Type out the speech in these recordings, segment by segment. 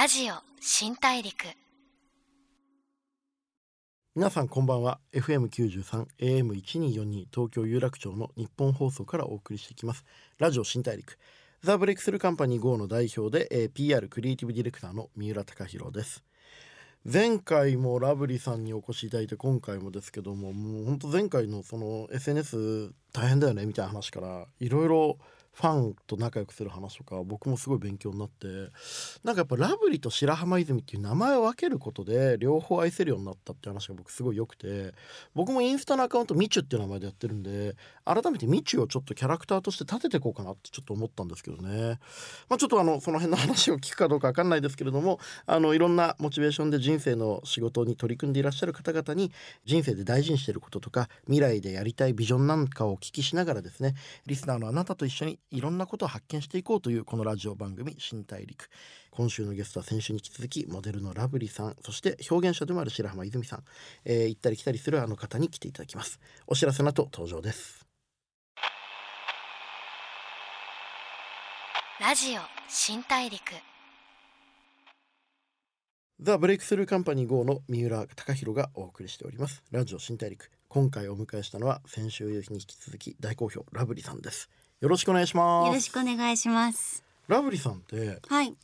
ラジオ新大陸。皆さんこんばんは。FM93 AM1242 東京有楽町の日本放送からお送りしていきます。ラジオ新大陸。ザ・ブレイクスルーカンパニー GO の代表で、えー PR クリエイティブディレクターの三浦貴弘です。前回もラブリーさんにお越しいただいて今回もですけどももう本当前回のその SNS 大変だよねみたいな話からいろいろファンと仲良くする話とか僕もすごい勉強になってなんかやっぱラブリと白浜泉っていう名前を分けることで両方愛せるようになったって話が僕すごい良くて僕もインスタのアカウントみちゅっていう名前でやってるんで改めてみちゅをちょっとキャラクターとして立てていこうかなってちょっと思ったんですけどね。まあちょっとあのその辺の話を聞くかどうか分かんないですけれどもあのいろんなモチベーションで人生の仕事に取り組んでいらっしゃる方々に人生で大事にしてることとか未来でやりたいビジョンなんかをお聞きしながらですねリスナーのあなたと一緒にいろんなことを発見していこうというこのラジオ番組「新大陸」今週のゲストは先週に引き続きモデルのラブリーさんそして表現者でもある白浜泉さん、えー行ったり来たりするあの方に来ていただきます。お知らせの後登場です。ラジオ新大陸。ザ・ブレイクスルーカンパニー GO の三浦貴弘がお送りしております。ラジオ新大陸。今回お迎えしたのは先週に引き続き大好評ラブリーさんですよろしくお願いします。よろしくお願いします。ラブリーさんってはい、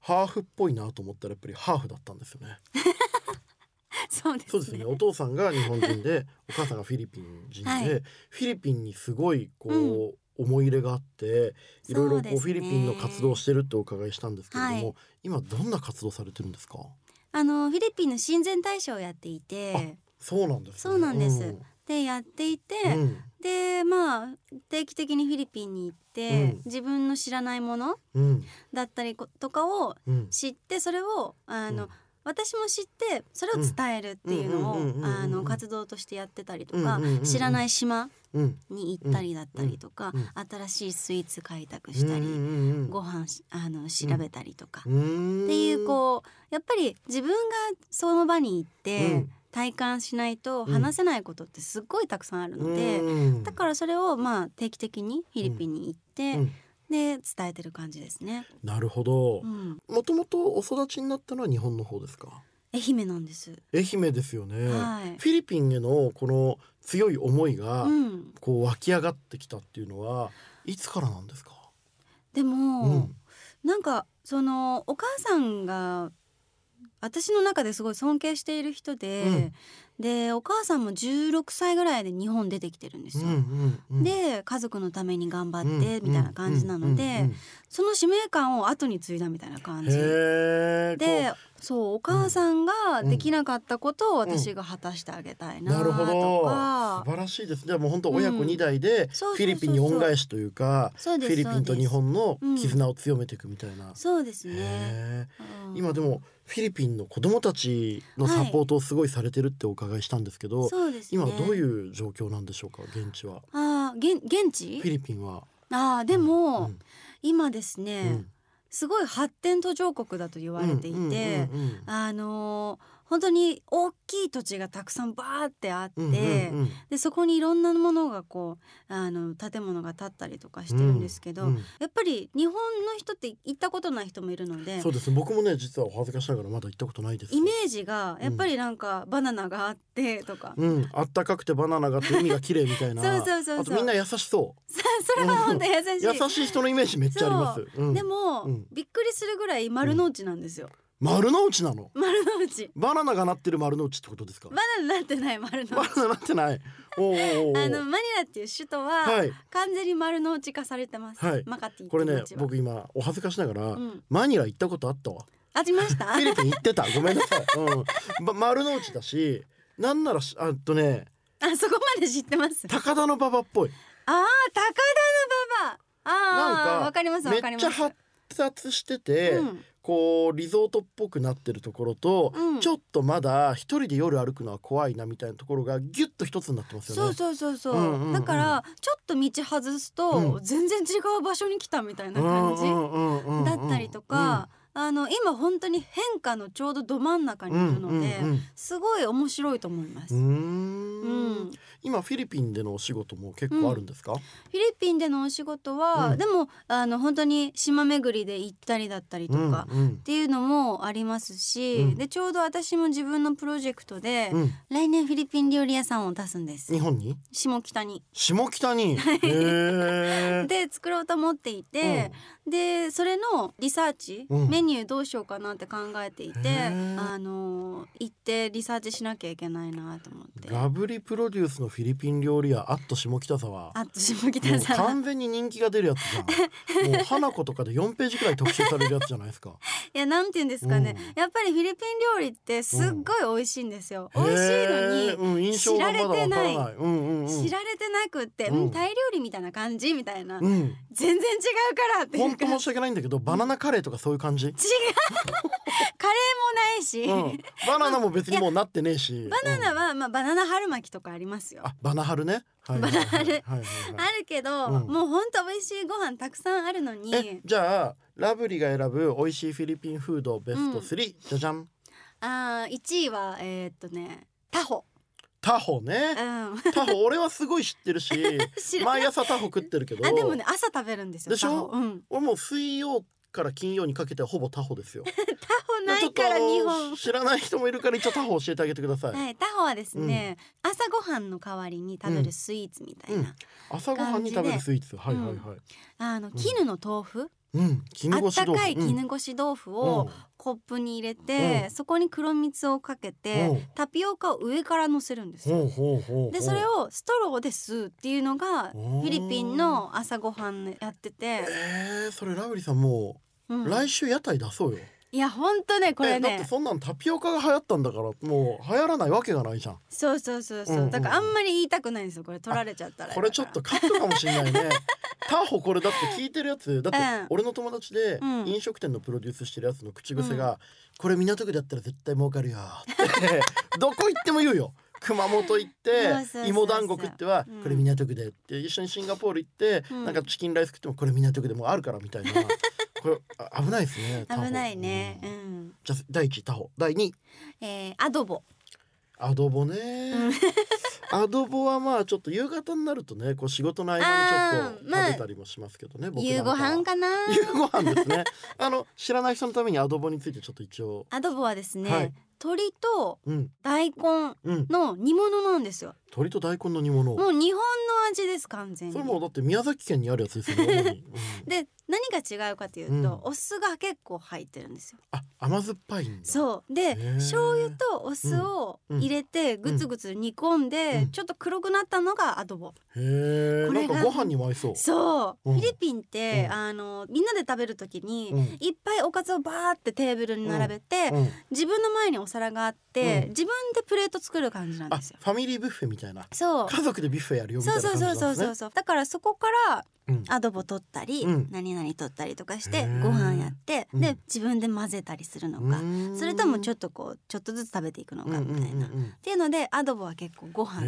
ハーフっぽいなと思ったらやっぱりハーフだったんですよね。そうですね。そうですね。お父さんが日本人で お母さんがフィリピン人で、はい。フィリピンにすごいこう、思い入れがあっていろいろこうフィリピンの活動をしてるってお伺いしたんですけれども、はい。今どんな活動されてるんですか？あのフィリピンの親善大使をやっていて、そうなんですね。そうなんですでやっていて、うん。うんでまあ定期的にフィリピンに行って、うん。自分の知らないものうん。だったりことかをうん。知ってそれをあの、うん。私も知ってそれを伝えるっていうのをあの活動としてやってたりとか、知らない島うん。に行ったりだったりとか、新しいスイーツ開拓したり、ご飯しあの調べたりとか、うん。っていうこうやっぱり自分がその場に行って、うん体感しないとうん。話せないことってすっごいたくさんあるので、うん。だからそれをまあ定期的にフィリピンに行って、うん。で伝えてる感じですね。なるほど。うん、もともとお育ちになったのは日本の方ですか？愛媛なんです。愛媛ですよね、はい。フィリピンへのこの強い思いがうん、こう湧き上がってきたっていうのはいつからなんですか？でも、うん。なんかそのお母さんが私の中ですごい尊敬している人で、でお母さんも16歳ぐらいで日本出てきてるんですよ。うんうんうん。で家族のために頑張ってうんみたいな感じなので、うんうんその使命感を後に継いだみたいな感じ。でそうお母さんができなかったことを私が果たしてあげたいななるほとど。か素、晴らしいですね。もう本当親子うん。二代でフィリピンに恩返しというかフィリピンと日本の絆を強めていくみたいな、そうですね、へうん。え今でもフィリピンの子供たちのサポートをすごいされてるってお伺いしたんですけど、そうですね。今どういう状況なんでしょうか現地は。あー現現地？フィリピンは。あーでも、うん今ですうね、ん。すごい発展途上国だと言われていて、あのー本当に大きい土地がたくさんバーってあって、うんうんうん。でそこにいろんなものがこうあの建物が建ったりとかしてるんですけど、うんやっぱり日本の人って行ったことない人もいるのでそうです。ね僕もね実はお恥ずかしながらまだ行ったことないです。イメージがやっぱりなんかバナナがあってとか、うん、あったかくてバナナがあって海が綺麗みたいな。そうそうそうそう。あとみんな優しそさ それは本当優しい。う 優しい人のイメージめっちゃあります、うん、でも、うん。びっくりするぐらい丸の内なんですよ。丸の内なの？丸の内。バナナがなってる丸の内ってことですか？バナナなってない丸の内。バナナなってないおうおうおうおうあのマニラっていう首都は、はい完全に丸の内化されてます。はいマカティってこれね僕今お恥ずかしながら、んマニラ行ったことあったわありました？フィリピン行ってたごめんなさい、うん、ば丸の内だしなんならしあとねあそこまで知ってます？高田の馬場っぽいああ高田の馬場。なんかああわかりますわめかります。っちゃ発達してて、うんこうリゾートっぽくなってるところと、うん。ちょっとまだ一人で夜歩くのは怖いなみたいなところがギュッと一つになってますよね。そうそうそうそう、うんうんうん。だからちょっと道外すと、うん。全然違う場所に来たみたいな感じだったりとか、あの今本当に変化のちょうどど真ん中にいるので、うんうんうんすごい面白いと思います。うん今フィリピンでのお仕事も結構あるんですか、フィリピンでのお仕事は、うん。でもあの本当に島巡りで行ったりだったりとか、うんうん。っていうのもありますし、うん。でちょうど私も自分のプロジェクトで、うん。来年フィリピン料理屋さんを出すんです。日本に？下北に。下北に？で作ろうと思っていて、でそれのリサーチ、うん。メニューどうしようかなって考えていてあの行ってリサーチしなきゃいけないなと思って。ガブリプロデュースのフィリピン料理屋アット下北沢。あと下もう北さん完全に人気が出るやつじゃん。もう花子とかで4ページくらい特集されるやつじゃないですか。いやなんて言うんですかね、うやっぱりフィリピン料理ってすっごい美味しいんですよ、美味しいのに、知られうんうんうん。知られてなくって、うん。うん、タイ料理みたいな感じみたいな、うん。全然違うからって本当申し訳ないんだけどバナナカレーとかそういう感じ、違う。カレーもないし、うん、バナナも別にもうなってねえし。バナナうんは、まあバナナ春巻きとかありますよ。あバナハルね、はいはいはい、バナハルはいはいはい。あるけど、うん。もうほんと美味しいご飯たくさんあるのに。えじゃあラブリーが選ぶ美味しいフィリピンフードベスト3、じゃじゃん。あー1位はえーっとねタホ、タホね？うん、タホ俺はすごい知ってるし 毎朝タホ食ってるけど。あでもね朝食べるんですよでしょ？うん、俺もう水曜から金曜にかけてはほぼタホですよ。タホないから日本。知らない人もいるから一応タホ教えてあげてください、はい、タホはですね、朝ごはんの代わりに食べるスイーツみたいな、うん。朝ごはんに食べるスイーツ。はいはいはい、あの絹の豆腐、あったかい絹ごし豆腐うん。をコップに入れて、うん。そこに黒蜜をかけて、うん。タピオカを上から乗せるんですよ。でそれをストローで吸うっていうのがフィリピンの朝ごはんやってて、えー、それラブリーさんもうん。う来週屋台出そうよ、いやほんとねこれえだってねそんなんタピオカが流行ったんだからもう流行らないわけがないじゃん。そうそうそうそう、うんうんだからあんまり言いたくないんですよこれ取られちゃったら。これちょっとカットかもしれないね。タホこれだって聞いてるやつだってうん。俺の友達でうん。飲食店のプロデュースしてるやつの口癖が、これ港区だったら絶対儲かるよ。ってどこ行っても言うよ。熊本行って芋団子食っては、うん。これ港区でって一緒にシンガポール行って、うん。なんかチキンライス食ってもこれ港区でもうあるからみたいなこれあ危ないですね危ないね、ううん。んじゃあ第一位タホ。第二。位えーアドボ。アドボね、うん。アドボはまあちょっと夕方になるとねこう仕事の合間にちょっと食べたりもしますけどね、僕夕ご飯かな。夕ご飯ですね。あの知らない人のためにアドボについてちょっと一応。アドボはですね、はい鶏とうん。大根うん。の煮物なんですよ。鶏と大根の煮物。もう日本の味です完全に。それもうだって宮崎県にあるやつですよね で何が違うかというと、うん。お酢が結構入ってるんですよ。あ甘酸っぱいんだ。そう。で醤油とお酢を入れてぐつぐつ煮込んで、うん。ちょっと黒くなったのがアドボ。へえこれがなんかご飯にも合いそう。そう、うん。フィリピンって、うん。あのみんなで食べる時に、うん。いっぱいおかずをバーってテーブルに並べて、うん。自分の前にお皿があって、うん。自分でプレート作る感じなんあですよ。ファミリーブッフェみたいな。そう。家族でビュッフェやるよみたいな感じなんですね。そうそうそうそうそう。だからそこからうん。アドボ取ったり、うん。何々取ったりとかしてご飯やって、うん。で自分で混ぜたりするのか、それともちょっとこうちょっとずつ食べていくのかみたいな、っていうのでアドボは結構ご飯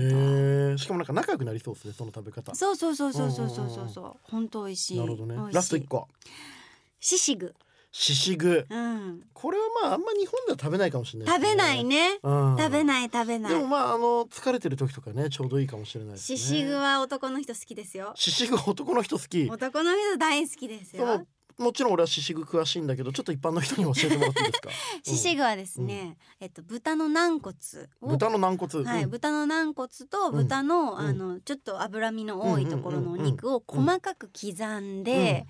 と、しかもなんか仲良くなりそうですねその食べ方。そうそうそうそうそうそうそうそう。本当美味しい。なるほどね。ラスト一個。シシグ、シシグうん、これはまああんま日本では食べないかもしれない食べないね。うん。食べない食べない。でもまああの疲れてる時とかねちょうどいいかもしれないですね。シシグは男の人好きですよ。シシグ男の人好き。男の人大好きですよ。もちろん俺はシシグ詳しいんだけどちょっと一般の人に教えてもらっていいですか？シシグはですね、えっと豚の軟骨を。豚の軟骨、はい、うん。豚の軟骨と豚の、ん。あのちょっと脂身の多いところのお肉を細かく刻んで、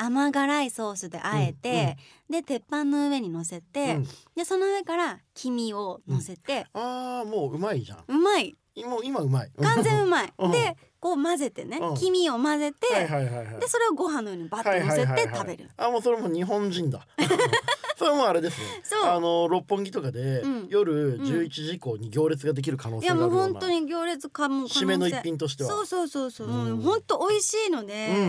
甘辛いソースであえて、で鉄板の上に乗せて、うん。でその上から黄身を乗せて、ああもううまいじゃん。うまい。もう今うまい。完全うまい、うん。でこう混ぜてね、うん。黄身を混ぜて、はいはいはいはい。でそれをご飯の上にバッと乗せて食べる、あもうそれも日本人だ。それもあれですねあの六本木とかで、うん。夜11時以降に行列ができる可能いやもう性があるような、本当に行列かも締めの一品としては。そうそうそうそう、うん。もう本当美味しいので、うんうんう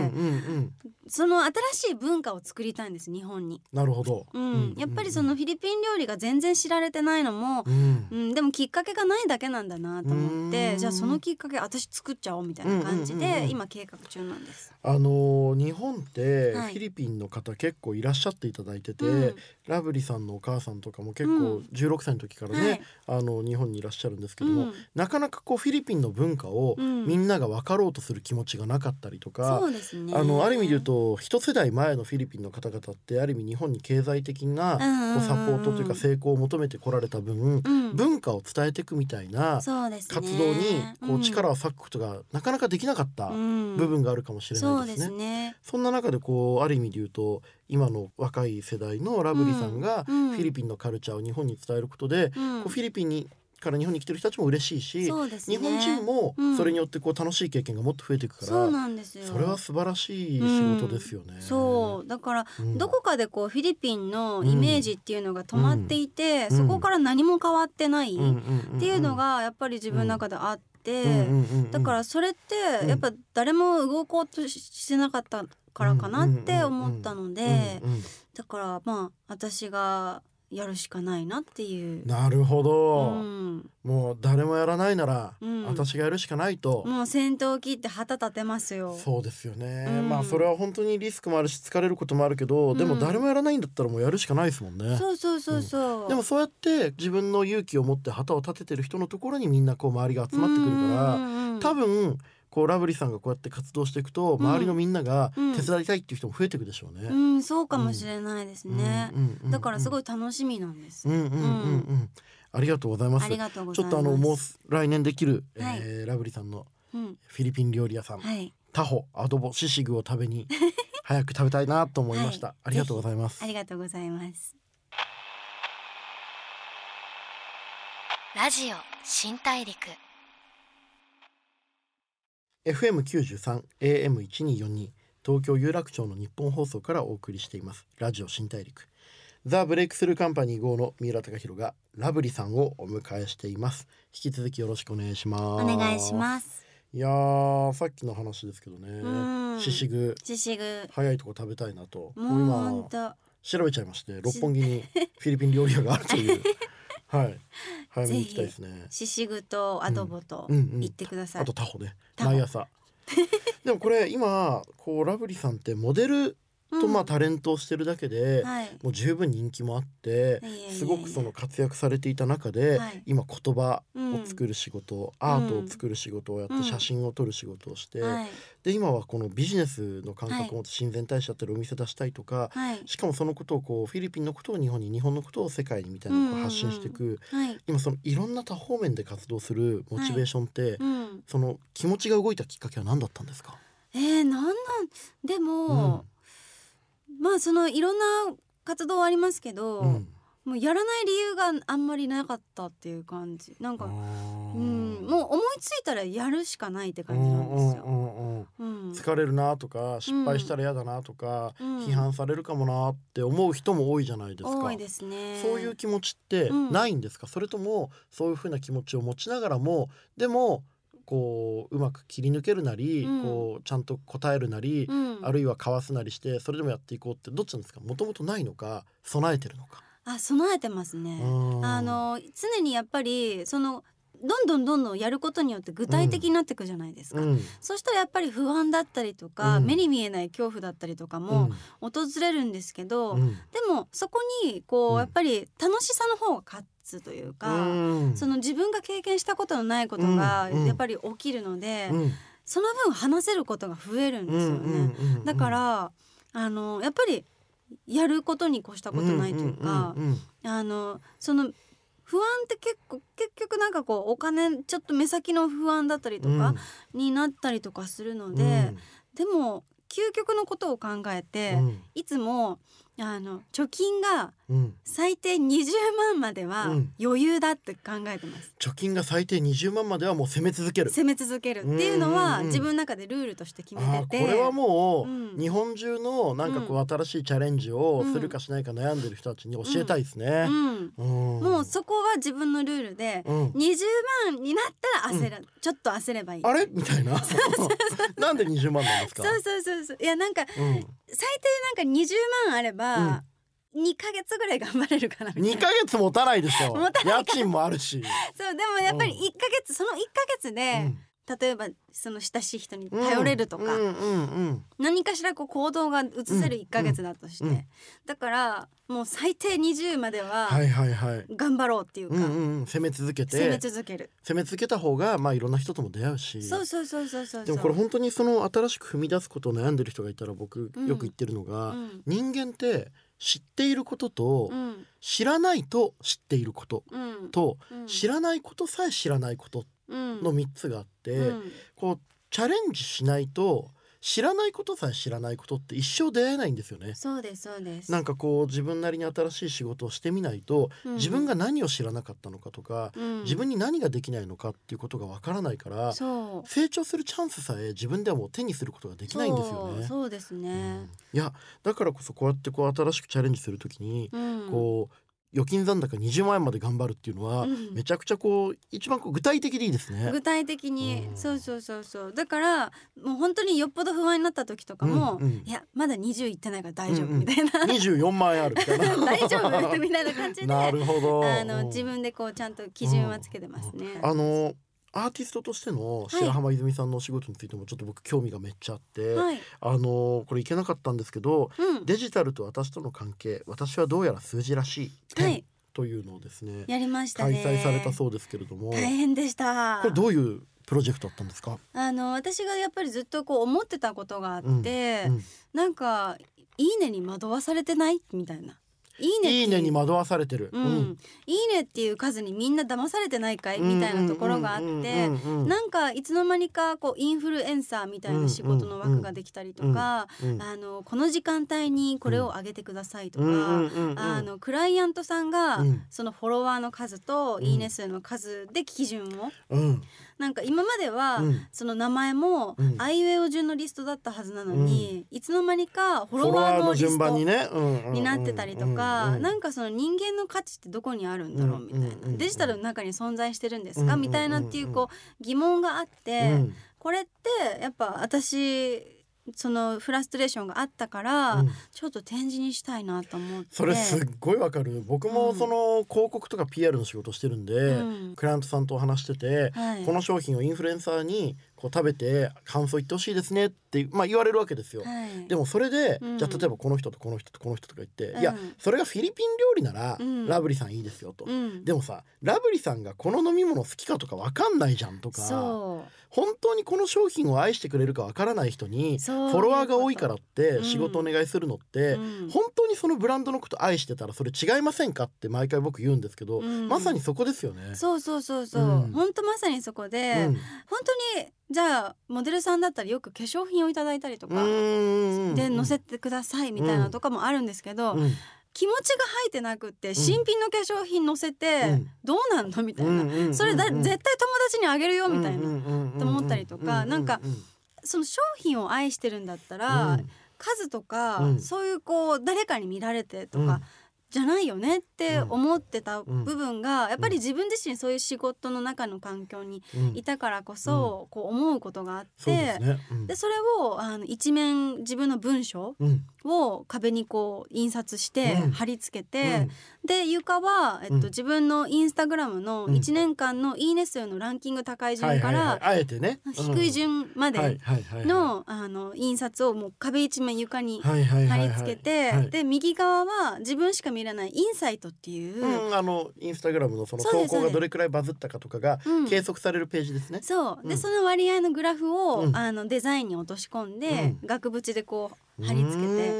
んその新しい文化を作りたいんです日本に、なるほど、うん。やっぱりそのフィリピン料理が全然知られてないのも、うん。うん、でもきっかけがないだけなんだなと思ってじゃあそのきっかけ私作っちゃおうみたいな感じでうんうんうんうん。今計画中なんです。あのー日本ってフはい。ィリピンの方結構いらっしゃっていただいてて、うん。ラブリさんのお母さんとかも結構うん。16歳の時からね、はい。あの日本にいらっしゃるんですけども、うん。なかなかこうフィリピンの文化をうん。みんなが分かろうとする気持ちがなかったりとか、そうですね。あのある意味で言うと一世代前のフィリピンの方々ってある意味日本に経済的なこうサポートというか成功を求めてこられた分、うん。文化を伝えていくみたいな活動にこう力をを割くことがなかなかできなかった部部分があるかもしれないですね。すね。そんな中でこうある意味で言うと今の若い世代のラブリさんがフィリピンのカルチャーを日本に伝えることで、うん。こうフィリピンにから日本に来てる人たちも嬉しいし、ね。日本人もうん。それによってこう楽しい経験がもっと増えていくから、そうなんですよ。それは素晴らしい仕事ですよね。そう。だからうん。どこかでこうフィリピンのイメージっていうのが止まっていて、うん。そこから何も変わってないうんうんっんん。ていうのがやっぱり自分の中であって、うんうんうんうんだからそれってやっぱ誰も動こうとししてなかったからかなって思ったのでうんうん。だからまあ私がやるしかないなっていう。なるほど、うん、もう誰もやらないなら、うん。私がやるしかないと、もう先頭切って旗立てますよ。そうですよね、うん。まあそれは本当にリスクもあるし疲れることもあるけど、でもうん誰もやらないんだったらもうやるしかないですもんね。そうそうそうそう。でもそうやって自分の勇気を持って旗を立ててる人のところにみんなこう周りが集まってくるから、多分こうラブリーさんがこうやって活動していくと周りのみんながうん手伝いたいっていう人も増えていくでしょうね。うん、そうかもしれないですね。だからすごい。い楽しみなんです。うんうんうんうん。ありがとうございます。ありがとうごちょっざいます。とあのもう来年できる、はいえーラブリーさんのうん、フィリピン料理屋さん、はい、タホアドボシシグを食べに 早く食べたいなと思いました。はいありがとうございますあ。りがとうございます。ラジオ新大陸 FM 九十三 AM 一二四二東京有楽町の日本放送からお送りしています。ラジオ新大陸。ザ・ブレイクスルーカンパニー号の三浦貴大がラブリさんをお迎えしています。引き続きよろしくお願いします。お願いします。いやーさっきの話ですけどうねん。シシグ。シシグ。早いとこ食べたいなと。もう本今当。調べちゃいまして六本木にフィリピン料理屋があるという はい。早めに行きたいですね。シシグとアドボとうん。うん言ってください。あとタホね。タホ。毎朝。でもこれ今こうラブリさんってモデルとまあタレントをしてるだけで、はい。もう十分人気もあってすごくその活躍されていた中で、はい。今言葉うん。を作る仕事、アートを作る仕事をやって、うん。写真を撮る仕事をして、はい。で今はこのビジネスの感覚を持って親善大使やってるお店出したいとか、はい。しかもそのことをこうフィリピンのことを日本に日本のことを世界にみたいなこう発信していく、はい。今そのいろんな多方面で活動するモチベーションって、うん。その気持ちが動いたきっかけは何だったんですか、えー、なんなん？でも、まあそのいろんな活動はありますけど、うん。もうやらない理由があんまりなかったっていう感じ。なんか、うん、もう思いついたらやるしかないって感じなんですよ。うんうんうんうんうん。疲れるなとか失敗したら嫌だなとか、うん。批判されるかもなって思う人も多いじゃないですか。多いですね。そういう気持ちってうん。ないんですか、それともそういうふうな気持ちを持ちながらもでもこううまく切り抜けるなり、うん。こうちゃんと答えるなり、うん、あるいはかわすなりしてそれでもやっていこうってどっちなんですか？もともとないのか備えてるのか。あ備えてますね。うん。あの常にやっぱりそのどんどんどんどんやることによって具体的になっていくじゃないですか。うん。そしたらやっぱり不安だったりとか、うん。目に見えない恐怖だったりとかも訪れるんですけど、うん。でもそこにこう、うん。やっぱり楽しさの方が勝つというか、うん。その自分が経験したことのないことがうんうん。やっぱり起きるので、うん。その分話せることが増えるんですよね。うんうんうんだからあのやっぱりやることに越したことないというか、うんうんうんあのその不安って結構結局なんかこうお金ちょっと目先の不安だったりとかになったりとかするので、でも究極のことを考えて、うん。いつもあの貯金がうん。最低20万まではうん。余裕だって考えてます。貯金が最低20万まではもう攻め続ける。攻め続ける。っていうのうん。うんうんは自分の中でルールとして決あめてて。ーこれはもう、うん。日本中のなんかこう新しいチャレンジをするかしないか悩んでる人たちに教えたいですね。うん、うん。もうそこは自分のルールで、うん。20万になったら焦ら、ちょっと焦ればいい。あれ？みたいな。なんで20万なんですか？そうそうそうそう。いやなんかうん最低なんか20万あれば、2ヶ月ぐらい頑張れるかなみたい2なヶ月持たないでしょ。持たない家賃もあるし、そうでもやっぱり1ヶ月、その1ヶ月で、うん例えばその親しい人に頼れるとか、何かしらこう行動が移せる1ヶ月だとして、だからもう最低20までは頑張ろうっていうか、攻め続けて。攻め続ける。攻め続けた方がまあいろんな人とも出会うし。そうそうそうそうそう。でもこれ本当にその新しく踏み出すことを悩んでる人がいたら僕うんよく言ってるのが、うん人間って知っていることと、うん。知らないと知っていることうん。と、うん。知らないことさえ知らないことうんの3つがあって、うん。こうチャレンジしないと知らないことさえ知らないことって一生出会えないんですよね。そうですそうです。なんかこう自分なりに新しい仕事をしてみないと、うん。自分が何を知らなかったのかとか、うん。自分に何ができないのかっていうことがわからないから成長するチャンスさえ自分ではもう手にすることができないんですよね。そうですうん。ね、いやだからこそこうやってこう新しくチャレンジするときに、うん。こう預金残高20万円まで頑張るっていうのは、うん。めちゃくちゃこう一番こう具体的でいいですね。具体的に、うん。そうそうそうそう。だからもう本当によっぽど不安になった時とかも、うんうん。いやまだ20いってないから大丈夫うんうん。みたいな、24万円あるみたいな。大丈夫？みたいな感じで なるほど。あの自分でこうちゃんと基準はつけてますね。あのアーティストとしての白浜泉さんのお仕事についてもちょっと僕興味がめっちゃあって、はい、あのこれいけなかったんですけどうん、デジタルと私との関係私はどうやら数字らしい点はい。というのをですね、やりました開ね。催されたそうですけれども、大変でした。これどういうプロジェクトだったんですか、あの私がやっぱりずっとこう思ってたことがあって、うん。なんかいいねに惑わされてない？みたいな。いいねいう。いいねに惑わされてる、うん、いいねっていう数にみんな騙されてないかい？みたいなところがあって。ななんかいつの間にかこうインフルエンサーみたいな仕事の枠ができたりとか、あのこの時間帯にこれを上げてくださいとか、あのクライアントさんがうん。そのフォロワーの数とん。いいね数の数で基準をうんなんか今まではうん。その名前もうん。アイウェイオ順のリストだったはずなのにいつの間にかフォロロワーのリスにね、になってたりとかなんかかその人間の価値ってどこにあるんだろうみたいうんうんうんなデジタルの中に存在してるんですうんうんうんかみたいなっていうこう疑問があってこれってやっぱ私そのフラストレーションがあったからちょっと展示にしたいなと思って。それすっごいわかる。僕もその広告とか PR の仕事してるんで、うん。クライアントさんと話してて、はい。この商品をインフルエンサーにこう食べて感想言ってほしいですねって、まあ、言われるわけですよ。はい。でもそれで、うん。じゃあ例えばこの人とこの人とこの人とか言って、うん。いやそれがフィリピン料理なら、うん。ラブリさんいいですよと、うん。でもさラブリさんがこの飲み物好きかとかわかんないじゃんとか。そ本当にこの商品を愛してくれるかわからない人にフォロワーが多いからってうん。仕事お願いするのって、うん。本当にそのブランドのこと愛してたらそれ違いませんかって毎回僕言うんですけど、うん。まさにそこですよね。う。そうそうそうそう。うん。本当まさにそこでうん。本当にじゃあモデルさんだったらよく化粧品をいただいたりとかうんで載せてくださいみたいなのとかもあるんですけどうん気持ちが入ってなくって新品の化粧品載せうてん。どうなんのみたいうんなそれだ絶対友達にあげるよみたいななと思ったりとかなんかその商品を愛してるんだったら数とか、うん。そういうこう誰かに見られてとか、じゃないよねって思ってた部分が、やっぱり自分自身そういう仕事の中の環境にいたからこそ、こう思うことがあってでそれをあの一面自分の文章うんを壁にこう印刷してうん。貼り付けて、で床は、えっとうん。自分のインスタグラムのうん。1年間の「いいね数」のランキング高い順から低い順まはいでのあの印刷をもう壁一面床に貼り付けて、はい。で右側は自分しか見れないインサイトっていう、うん。あのインスタグラムのその投稿がどれくらいバズったかとかがうん。計測されるページですね。そう。で、うん。その割合のグラフを、うん。あのデザインに落とし込んで、う額縁でこう貼り付けて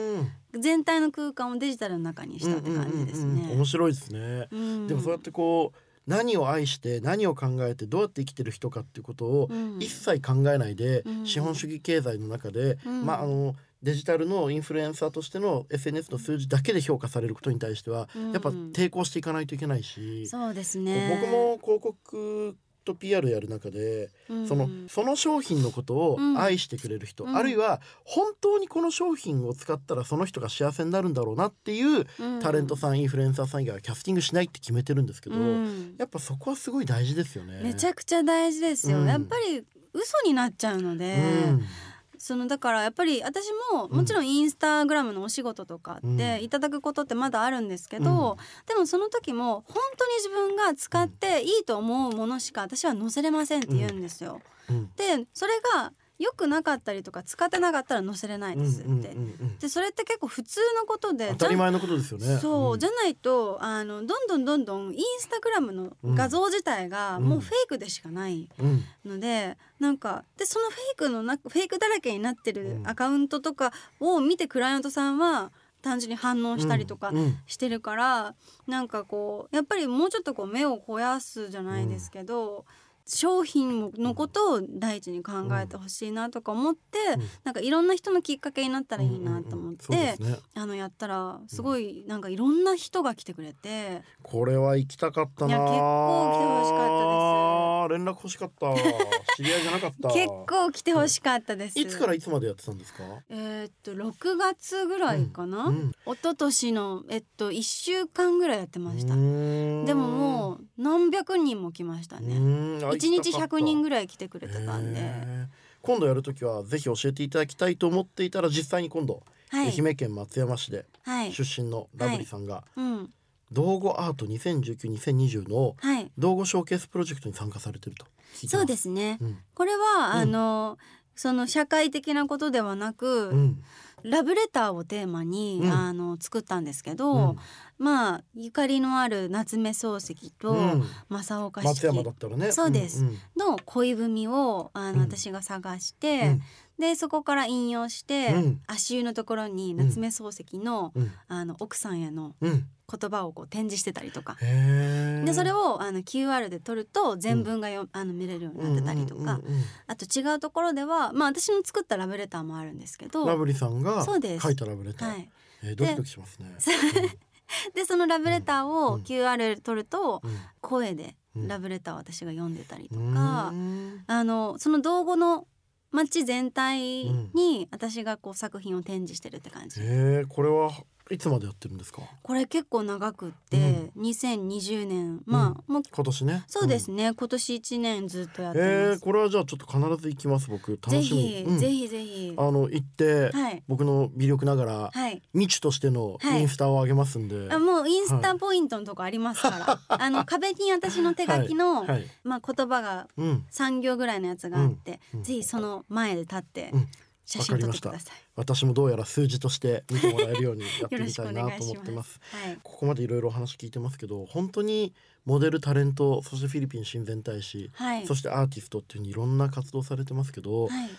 全体の空間をデジタルの中にしたって感じですうんうんうんうん。ね。面白いですね。うん。でもそうやってこう何を愛して何を考えてどうやって生きてる人かっていうことをうん。一切考えないで、うん。資本主義経済の中で、うん。まああのデジタルのインフルエンサーとしての SNS の数字だけで評価されることに対しては、うん。やっぱ抵抗していかないといけないし、そうですね。僕も広告と PR やる中で、うん。そのその商品のことをうん。愛してくれる人、うん。あるいは本当にこの商品を使ったらその人が幸せになるんだろうなっていううん。タレントさん、インフルエンサーさん以外はキャスティングしないって決めてるんですけど、うん。やっぱそこはすごい大事ですよね。めちゃくちゃ大事ですよ、うん。やっぱり嘘になっちゃうので、うんそのだからやっぱり私ももちろんインスタグラムのお仕事とかっていただくことってまだあるんですけど、でもその時も本当に自分が使っていいと思うものしか私は載せれませんって言うんですよ。うん。でそれが良くなかったりとか使ってなかったら載せれないですって。うんうんうんうんでそれって結構普通のことで当たり前のことですよね。そう、ん。じゃないとあのどんどんどんどんインスタグラムの画像自体がもうフェイクでしかないうん。ので、なんかでそのフェイクのなフェイクだらけになってるうん。アカウントとかを見てクライアントさんは単純に反応したりとかうん。うん。してるから、なんかこうやっぱりもうちょっとこう目を肥やすじゃないですけど。商品のことを第一に考えてほしいなとか思って、うんなんかいろんな人のきっかけになったらいいなと思っうんうんうんそうでて。あのやったらすごいなんかいろんな人が来てくれてこれは行きたかったな。いや結構来てほしかった連絡欲しかった。知り合いじゃなかった。結構来てほしかったです。いつからいつまでやってたんですか？えーっと6月ぐらいかな、うん一昨年のえっと1週間ぐらいやってましたでももう何百人も来ましたね1日100人ぐらい来てくれてたんで、今度やるときはぜひ教えていただきたいと思っていたら実際に今度、はい。愛媛県松山市ではい、出身のラブリーさんが、うん、道後アート2019-2020のはい。道後ショーケースプロジェクトに参加されてると聞いてます。そうですね。うん。これは、うん。あのその社会的なことではなく、うんラブレターをテーマに、うん。あの作ったんですけど、うん。まあゆかりのある夏目漱石とうん。正岡松山だ式ったらね。そうです。んん。の恋文をあの、うん。私が探して、でそこから引用して、うん。足湯のところに夏目漱石の,、うん。あの奥さんへのうん。言葉をこう展示してたりとか。でそれをあの QR で撮ると全文がよ、あの見れるようになってたりとか、あと違うところではまあ私の作ったラブレターもあるんですけど。ラブリーさんがそうです。書いたラブレター、はい、えードキドキしますね。でそのラブレターをうん。QR 撮るとうん。声でうん。ラブレターを私が読んでたりとうか、ん。あのその道後の街全体に私がこう作品を展示してるって感じ、へえこれはいつまでやってるんですか？これ結構長くって、2020年。まあ、もう今年ね。そうですん。ね、今年1年ずっとやってえー、ます、これはじゃあちょっと必ず行きます僕。楽ぜしみぜひぜひあの行って、はい。僕の魅力ながら、はい。未知としてのはい。インスタを上げますんで、あもうインスタポイントのとこありますから、あの壁に私の手書きの、はい、まあ言葉がうん、3行ぐらいのやつがあって、うん。うん。ぜひその前で立ってうん写真撮ってください。私もどうやら数字として見てもらえるようにやってみたいなと。思ってます。はい。ここまでいろいろお話聞いてますけど本当にモデルタレントそしてフィリピン親善大使、はい。そしてアーティストっていうにいろんな活動されてますけど、はい。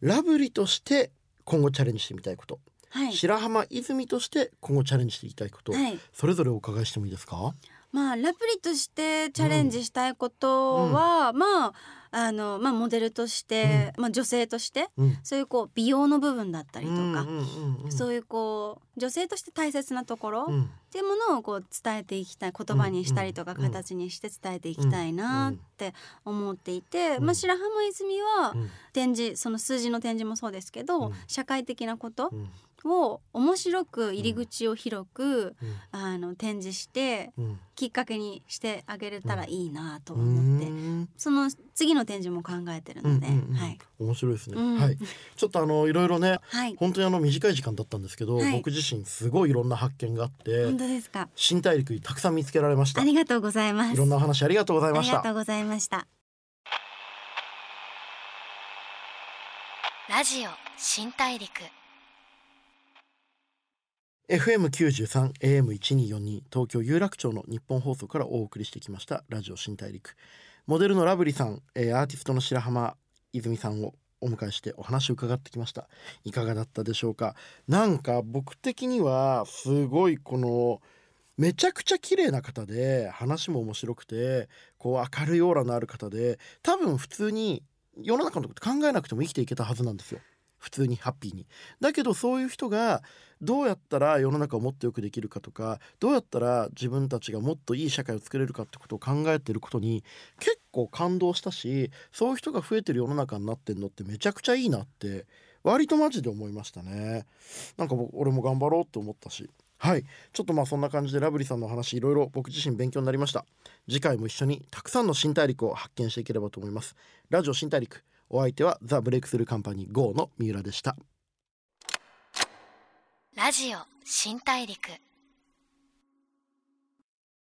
ラブリとして今後チャレンジしてみたいこと、はい。白浜泉として今後チャレンジしていきたいこと、はい。それぞれお伺いしてもいいですか？まあラプリとしてチャレンジしたいことは、まああのまあモデルとして、まあ女性としてうん。そういうこう美容の部分だったりとか、うんうんうんうん。そういうこう女性として大切なところっうん。ていうものをこう伝えていきたい言葉にしたりとかうんうん形にして伝えていきたいなって思っていて、まあ白浜泉はうん。展示その数字の展示もそうですけど、うん。社会的なことうんを面白く入り口を広く、うん。あの展示してうん。きっかけにしてあげれたらいいなとう思って、ん。その次の展示も考えてるので、うんうんうん。はい、面白いですね、うん。はい。ちょっとあのいろいろねはい、本当にあの短い時間だったんですけど、はい。僕自身すごいいろんな発見があって本当ですか？新大陸にたくさん見つけられました。ありがとうございます。いろんなお話ありがとうございました。ありがとうございました。ラジオ新大陸 FM93 AM1242 東京有楽町の日本放送からお送りしてきましたラジオ新大陸。モデルのラブリさん、アーティストの白浜泉さんをお迎えしてお話を伺ってきました。いかがだったでしょうか？なんか僕的にはすごいこのめちゃくちゃ綺麗な方で話も面白くてこう明るいオーラのある方で多分普通に世の中のこと考えなくても生きていけたはずなんですよ。普通にハッピーに。だけどそういう人がどうやったら世の中をもっとよくできるかとかどうやったら自分たちがもっといい社会を作れるかってことを考えてることに結構感動したしそういう人が増えてる世の中になってんのってめちゃくちゃいいなって割とマジで思いましたね。なんか僕俺も頑張ろうって思ったし。はい。ちょっとまあそんな感じでラブリーさんの話いろいろ僕自身勉強になりました。次回も一緒にたくさんの新大陸を発見していければと思います。ラジオ新大陸。お相手はザ・ブレイクスルーカンパニー GO の三浦でした。ラジオ新大陸。